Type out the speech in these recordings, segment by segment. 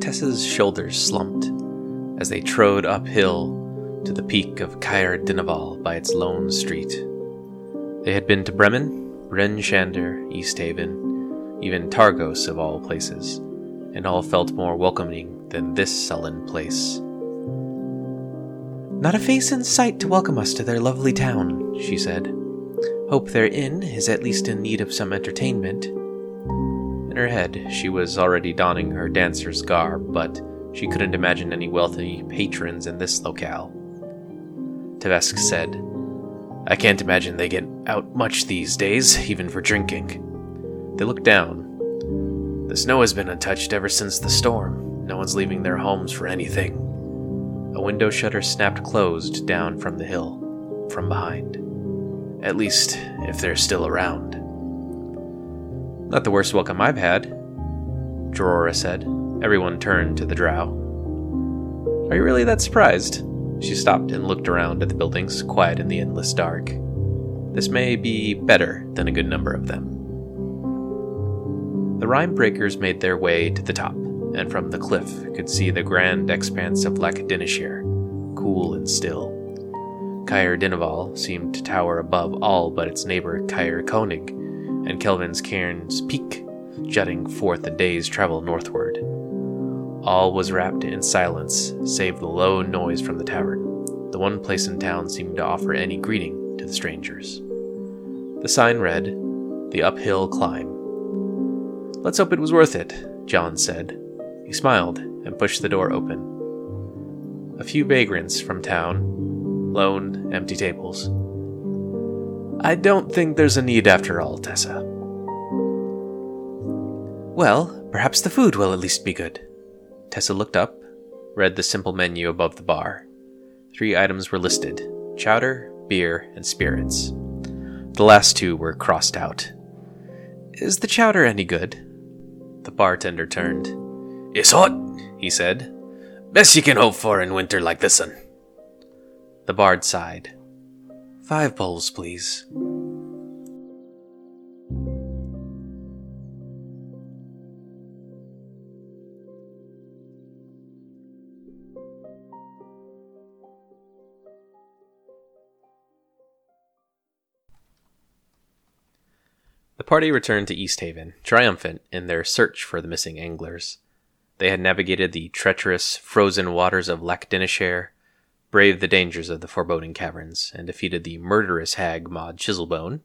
Tessa's shoulders slumped as they trode uphill to the peak of Caer Dineval by its lone street. They had been to Bremen, Bryn Shander, East Haven, even Targos of all places, and all felt more welcoming than this sullen place. Not a face in sight to welcome us to their lovely town, she said. Hope their inn is at least in need of some entertainment. In her head, she was already donning her dancer's garb, but she couldn't imagine any wealthy patrons in this locale. Tevesk said, I can't imagine they get out much these days, even for drinking. They looked down. The snow has been untouched ever since the storm. No one's leaving their homes for anything. A window shutter snapped closed down from the hill, from behind. At least, if they're still around. Not the worst welcome I've had, Jorora said. Everyone turned to the drow. Are you really that surprised? She stopped and looked around at the buildings, quiet in the endless dark. This may be better than a good number of them. The rime breakers made their way to the top, and from the cliff could see the grand expanse of Lac Dinneshere, cool and still. Caer Dineval seemed to tower above all but its neighbor Caer Konig, and Kelvin's Cairn's Peak, jutting forth a day's travel northward. All was wrapped in silence, save the low noise from the tavern, the one place in town seeming to offer any greeting to the strangers. The sign read, The Uphill Climb. Let's hope it was worth it, John said. He smiled and pushed the door open. A few vagrants from town, lone, empty tables. I don't think there's a need after all, Tessa. Well, perhaps the food will at least be good. Tessa looked up, read the simple menu above the bar. Three items were listed chowder, beer, and spirits. The last two were crossed out. Is the chowder any good? The bartender turned. It's hot, he said. Best you can hope for in winter like this one. The bard sighed. Five bowls, please. The party returned to East Haven, triumphant in their search for the missing anglers. They had navigated the treacherous, frozen waters of Lac Dinneshere, braved the dangers of the foreboding caverns, and defeated the murderous hag Maud Chiselbone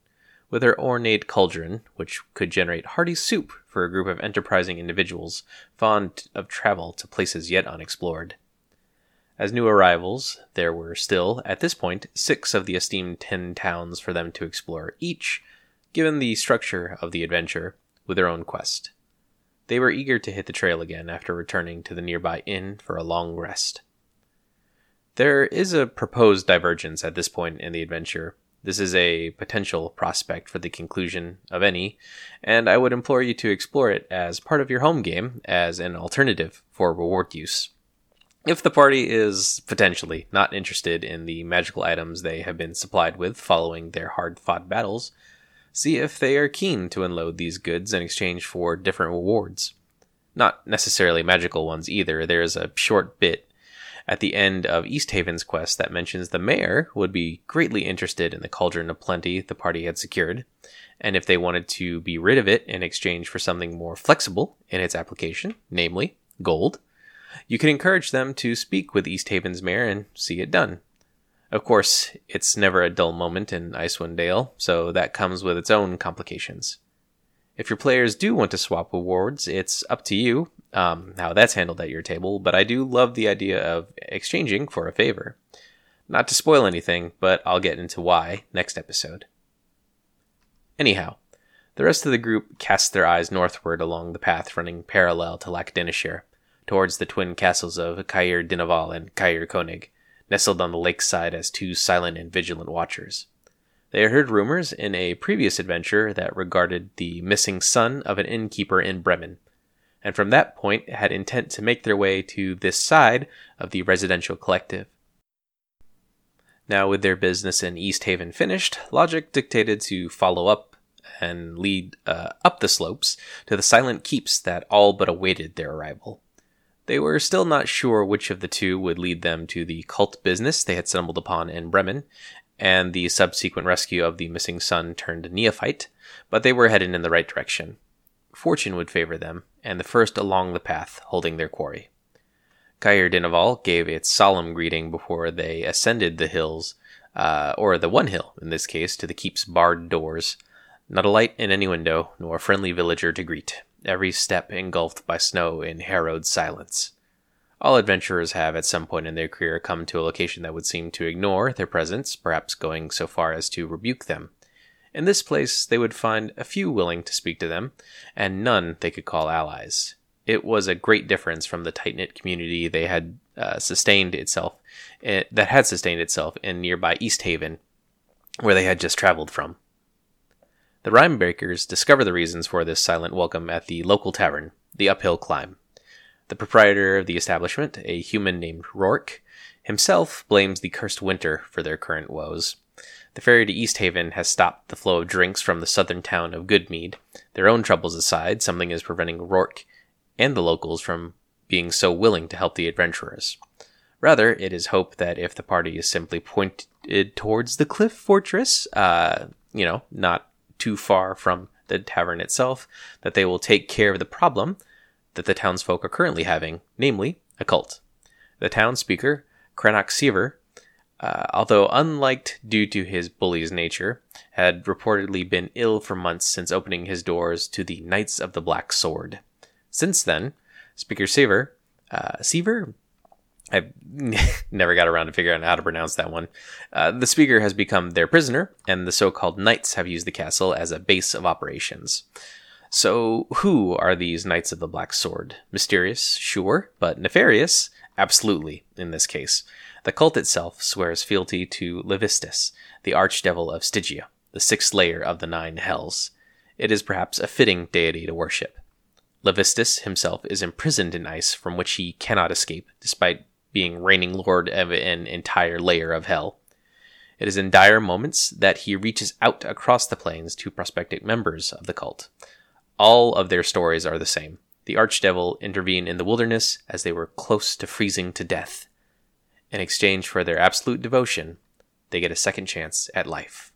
with her ornate cauldron, which could generate hearty soup for a group of enterprising individuals fond of travel to places yet unexplored. As new arrivals, there were still, at this point, six of the esteemed ten towns for them to explore each, given the structure of the adventure, with their own quest. They were eager to hit the trail again after returning to the nearby inn for a long rest. There is a proposed divergence at this point in the adventure. This is a potential prospect for the conclusion of any, and I would implore you to explore it as part of your home game as an alternative for reward use. If the party is potentially not interested in the magical items they have been supplied with following their hard fought battles, see if they are keen to unload these goods in exchange for different rewards. Not necessarily magical ones either. There is a short bit at the end of East Haven's quest that mentions the mayor would be greatly interested in the cauldron of plenty the party had secured, and if they wanted to be rid of it in exchange for something more flexible in its application, namely gold, you could encourage them to speak with East Haven's mayor and see it done. Of course, it's never a dull moment in Icewind Dale, so that comes with its own complications. If your players do want to swap awards, it's up to you um, how that's handled at your table, but I do love the idea of exchanging for a favor. Not to spoil anything, but I'll get into why next episode. Anyhow, the rest of the group cast their eyes northward along the path running parallel to Lac Dinneshere, towards the twin castles of Caer Dineval and Caer Konig nestled on the lakeside as two silent and vigilant watchers. They had heard rumors in a previous adventure that regarded the missing son of an innkeeper in Bremen, and from that point had intent to make their way to this side of the residential collective. Now, with their business in East Haven finished, logic dictated to follow up and lead uh, up the slopes to the silent keeps that all but awaited their arrival. They were still not sure which of the two would lead them to the cult business they had stumbled upon in Bremen and the subsequent rescue of the missing son turned neophyte, but they were headed in the right direction. Fortune would favor them, and the first along the path holding their quarry. Caer Dineval gave its solemn greeting before they ascended the hills, uh, or the one hill, in this case, to the keep's barred doors. Not a light in any window, nor a friendly villager to greet, every step engulfed by snow in harrowed silence. All adventurers have, at some point in their career, come to a location that would seem to ignore their presence, perhaps going so far as to rebuke them. In this place, they would find a few willing to speak to them, and none they could call allies it was a great difference from the tight knit community they had uh, sustained itself uh, that had sustained itself in nearby East Haven, where they had just traveled from. The Rhymebreakers discover the reasons for this silent welcome at the local tavern, the Uphill Climb. The proprietor of the establishment, a human named Rourke, himself blames the cursed winter for their current woes. The ferry to East Haven has stopped the flow of drinks from the southern town of Goodmead. Their own troubles aside, something is preventing Rourke and the locals from being so willing to help the adventurers. Rather, it is hoped that if the party is simply pointed towards the cliff fortress, uh, you know, not too far from the tavern itself, that they will take care of the problem that the townsfolk are currently having, namely, a cult. The town speaker, Crannoc Siever, uh, although unliked due to his bully's nature, had reportedly been ill for months since opening his doors to the Knights of the Black Sword. Since then, Speaker Siever, uh, Siever, I've never got around to figuring out how to pronounce that one. Uh, the speaker has become their prisoner, and the so called knights have used the castle as a base of operations. So, who are these Knights of the Black Sword? Mysterious, sure, but nefarious? Absolutely, in this case. The cult itself swears fealty to Levistus, the archdevil of Stygia, the sixth layer of the nine hells. It is perhaps a fitting deity to worship. Levistus himself is imprisoned in ice from which he cannot escape, despite being reigning lord of an entire layer of hell. It is in dire moments that he reaches out across the plains to prospective members of the cult. All of their stories are the same. The archdevil intervened in the wilderness as they were close to freezing to death. In exchange for their absolute devotion, they get a second chance at life.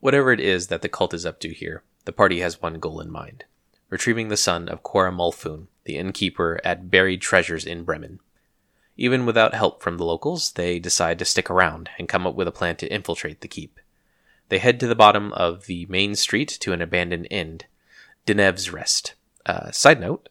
Whatever it is that the cult is up to here, the party has one goal in mind retrieving the son of Cora Mulphoon, the innkeeper at Buried Treasures in Bremen. Even without help from the locals, they decide to stick around and come up with a plan to infiltrate the keep. They head to the bottom of the main street to an abandoned inn, Denev's Rest. Uh, side note,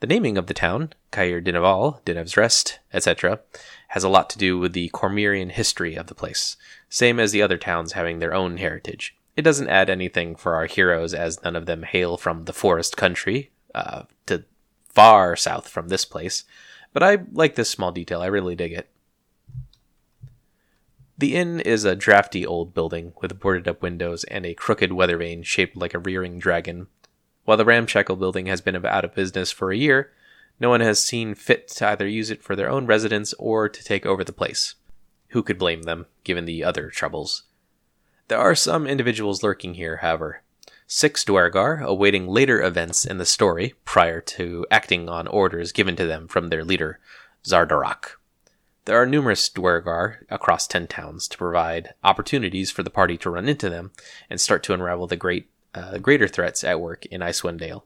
the naming of the town, Caer Dineval, Denev's Rest, etc., has a lot to do with the Cormyrean history of the place, same as the other towns having their own heritage. It doesn't add anything for our heroes, as none of them hail from the forest country, uh, to far south from this place, but I like this small detail. I really dig it. The inn is a drafty old building with boarded up windows and a crooked weather vane shaped like a rearing dragon. While the ramshackle building has been out of business for a year, no one has seen fit to either use it for their own residence or to take over the place. Who could blame them, given the other troubles? There are some individuals lurking here, however. Six Duergar, awaiting later events in the story prior to acting on orders given to them from their leader, Xardorok. There are numerous Duergar across ten towns to provide opportunities for the party to run into them and start to unravel the great, uh, greater threats at work in Icewind Dale.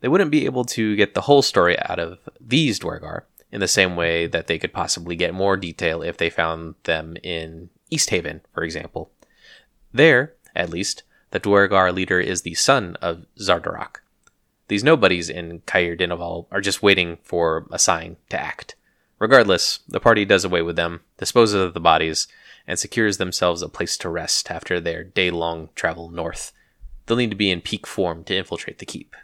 They wouldn't be able to get the whole story out of these Duergar in the same way that they could possibly get more detail if they found them in East Haven, for example. There, at least, the Duergar leader is the son of Xardorok. These nobodies in Caer Dineval are just waiting for a sign to act. Regardless, the party does away with them, disposes of the bodies, and secures themselves a place to rest after their day long travel north. They'll need to be in peak form to infiltrate the keep.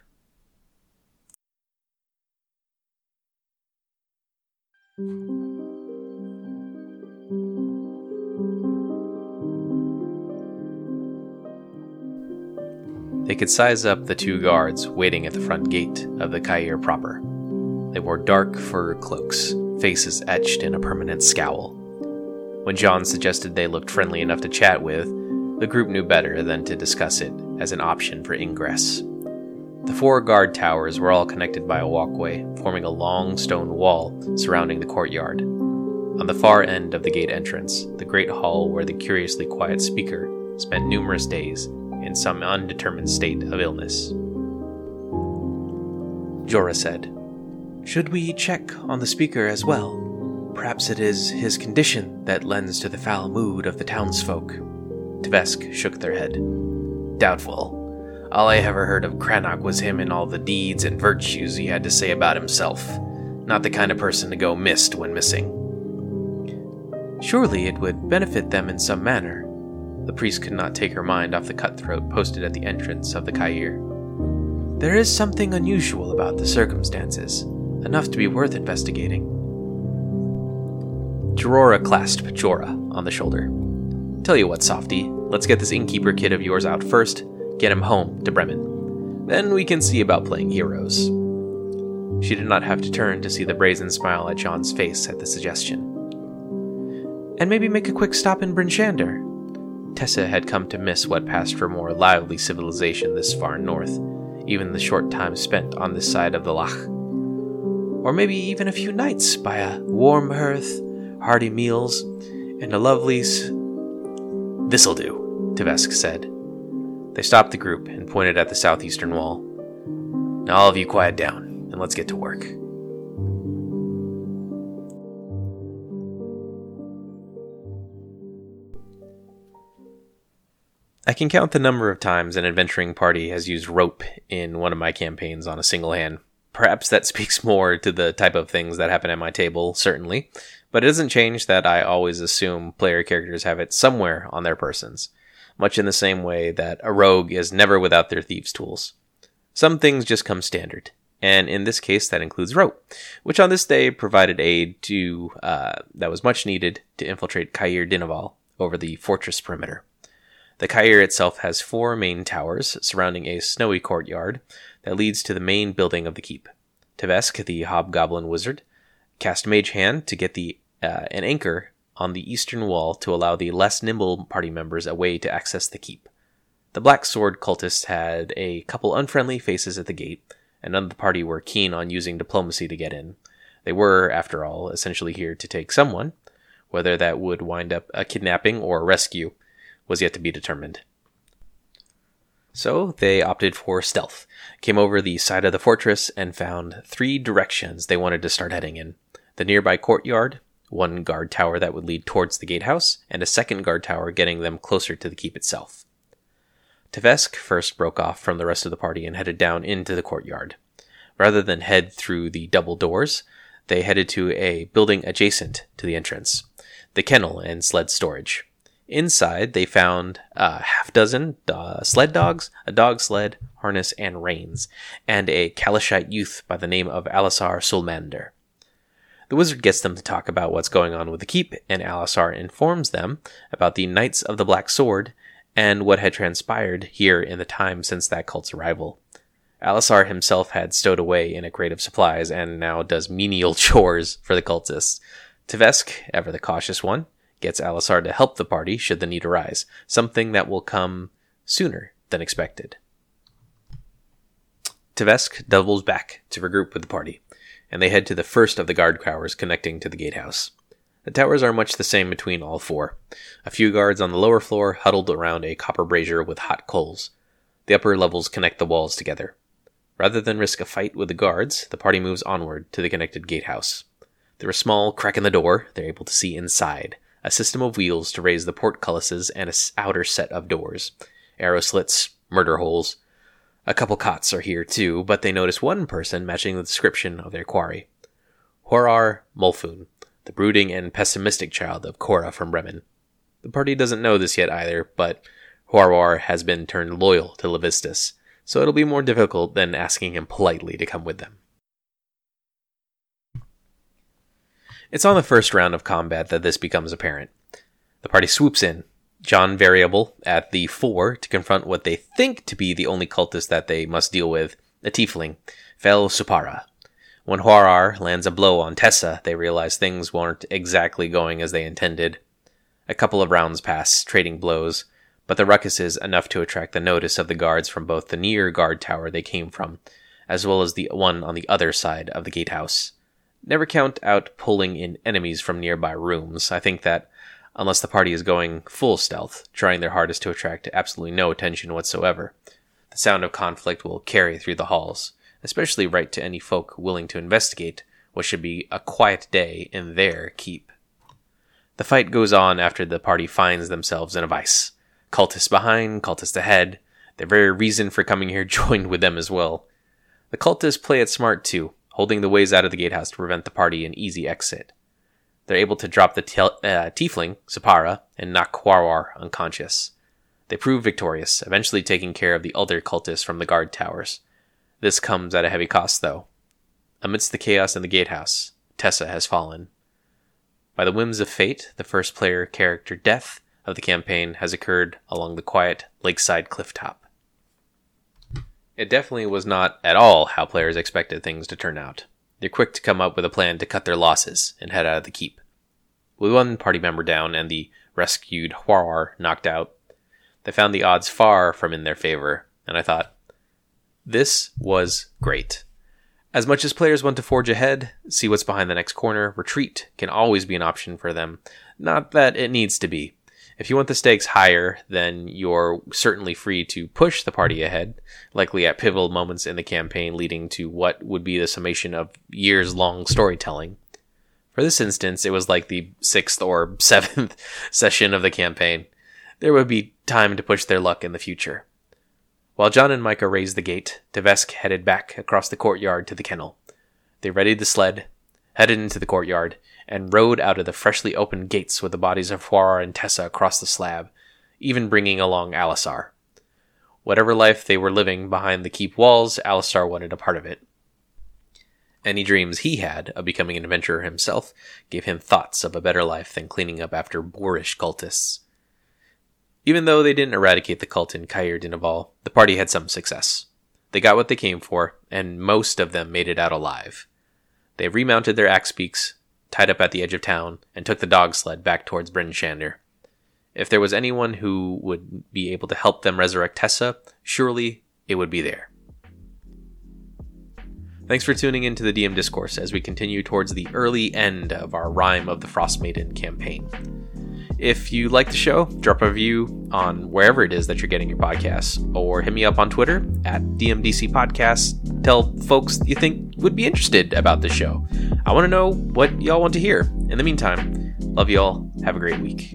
They could size up the two guards waiting at the front gate of the Caer proper. They wore dark fur cloaks, faces etched in a permanent scowl. When John suggested they looked friendly enough to chat with, the group knew better than to discuss it as an option for ingress. The four guard towers were all connected by a walkway, forming a long stone wall surrounding the courtyard. On the far end of the gate entrance, the great hall where the curiously quiet speaker spent numerous days in some undetermined state of illness. Jorah said, Should we check on the speaker as well? Perhaps it is his condition that lends to the foul mood of the townsfolk. Tvesk shook their head. Doubtful. All I ever heard of Crannoc was him and all the deeds and virtues he had to say about himself. Not the kind of person to go missed when missing. Surely it would benefit them in some manner. The priest could not take her mind off the cutthroat posted at the entrance of the Caer. There is something unusual about the circumstances, enough to be worth investigating. Jorora clasped Jorah on the shoulder. Tell you what, Softy, let's get this innkeeper kid of yours out first, get him home to Bremen. Then we can see about playing heroes. She did not have to turn to see the brazen smile at John's face at the suggestion. And maybe make a quick stop in Bryn Shander. Tessa had come to miss what passed for more lively civilization this far north, even the short time spent on this side of the Lach. Or maybe even a few nights by a warm hearth, hearty meals, and a lovely. S- This'll do, Tvesk said. They stopped the group and pointed at the southeastern wall. Now, all of you quiet down, and let's get to work. I can count the number of times an adventuring party has used rope in one of my campaigns on a single hand. Perhaps that speaks more to the type of things that happen at my table, certainly, but it doesn't change that I always assume player characters have it somewhere on their persons, much in the same way that a rogue is never without their thieves' tools. Some things just come standard, and in this case, that includes rope, which on this day provided aid to uh, that was much needed to infiltrate Caer Dineval over the fortress perimeter. The Caer itself has four main towers surrounding a snowy courtyard that leads to the main building of the keep. Tvesk, the hobgoblin wizard, cast Mage Hand to get the uh, an anchor on the eastern wall to allow the less nimble party members a way to access the keep. The Black Sword cultists had a couple unfriendly faces at the gate, and none of the party were keen on using diplomacy to get in. They were, after all, essentially here to take someone, whether that would wind up a kidnapping or a rescue was yet to be determined. So they opted for stealth, came over the side of the fortress, and found three directions they wanted to start heading in the nearby courtyard, one guard tower that would lead towards the gatehouse, and a second guard tower getting them closer to the keep itself. Tvesk first broke off from the rest of the party and headed down into the courtyard. Rather than head through the double doors, they headed to a building adjacent to the entrance the kennel and sled storage. Inside, they found a half dozen uh, sled dogs, a dog sled, harness, and reins, and a Calishite youth by the name of Alisar Sulmander. The wizard gets them to talk about what's going on with the keep, and Alisar informs them about the Knights of the Black Sword and what had transpired here in the time since that cult's arrival. Alisar himself had stowed away in a crate of supplies and now does menial chores for the cultists. Tvesk, ever the cautious one, gets Alisar to help the party should the need arise, something that will come sooner than expected. Tvesk doubles back to regroup with the party, and they head to the first of the guard towers connecting to the gatehouse. The towers are much the same between all four. A few guards on the lower floor huddled around a copper brazier with hot coals. The upper levels connect the walls together. Rather than risk a fight with the guards, the party moves onward to the connected gatehouse. Through a small crack in the door, they're able to see inside, a system of wheels to raise the portcullises, and an outer set of doors. Arrow slits, murder holes. A couple cots are here too, but they notice one person matching the description of their quarry. Horar Mulphoon, the brooding and pessimistic child of Cora from Bremen. The party doesn't know this yet either, but Horar has been turned loyal to Levistus, so it'll be more difficult than asking him politely to come with them. It's on the first round of combat that this becomes apparent. The party swoops in, John Variable at the fore to confront what they think to be the only cultist that they must deal with, a tiefling, Fel Supara. When Horar lands a blow on Tessa, they realize things weren't exactly going as they intended. A couple of rounds pass, trading blows, but the ruckus is enough to attract the notice of the guards from both the near guard tower they came from, as well as the one on the other side of the gatehouse. Never count out pulling in enemies from nearby rooms. I think that, unless the party is going full stealth, trying their hardest to attract absolutely no attention whatsoever, the sound of conflict will carry through the halls, especially right to any folk willing to investigate what should be a quiet day in their keep. The fight goes on after the party finds themselves in a vice. Cultists behind, cultists ahead. Their very reason for coming here joined with them as well. The cultists play it smart too, holding the ways out of the gatehouse to prevent the party an easy exit. They're able to drop the uh, tiefling, Sapara, and knock Huarwar unconscious. They prove victorious, eventually taking care of the other cultists from the guard towers. This comes at a heavy cost, though. Amidst the chaos in the gatehouse, Tessa has fallen. By the whims of fate, the first player character death of the campaign has occurred along the quiet lakeside clifftop. It definitely was not at all how players expected things to turn out. They're quick to come up with a plan to cut their losses and head out of the keep. With one party member down and the rescued Huar knocked out, they found the odds far from in their favor, and I thought, this was great. As much as players want to forge ahead, see what's behind the next corner, retreat can always be an option for them. Not that it needs to be. If you want the stakes higher, then you're certainly free to push the party ahead, likely at pivotal moments in the campaign leading to what would be the summation of years long storytelling. For this instance, it was like the sixth or seventh session of the campaign. There would be time to push their luck in the future. While John and Micah raised the gate, Tevesk headed back across the courtyard to the kennel. They readied the sled, headed into the courtyard, and rode out of the freshly opened gates with the bodies of Huara and Tessa across the slab, even bringing along Alisar. Whatever life they were living behind the keep walls, Alisar wanted a part of it. Any dreams he had of becoming an adventurer himself gave him thoughts of a better life than cleaning up after boorish cultists. Even though they didn't eradicate the cult in Caer Dineval, the party had some success. They got what they came for, and most of them made it out alive. They remounted their axe beaks, tied up at the edge of town, and took the dog sled back towards Bryn Shander. If there was anyone who would be able to help them resurrect Tessa, surely it would be there. Thanks for tuning in to the DM Discourse as we continue towards the early end of our Rime of the Frost Maiden campaign. If you like the show, drop a review on wherever it is that you're getting your podcasts, or hit me up on Twitter at DMDC Podcast. Tell folks you think would be interested about the show. I want to know what y'all want to hear. In the meantime, love y'all. Have a great week.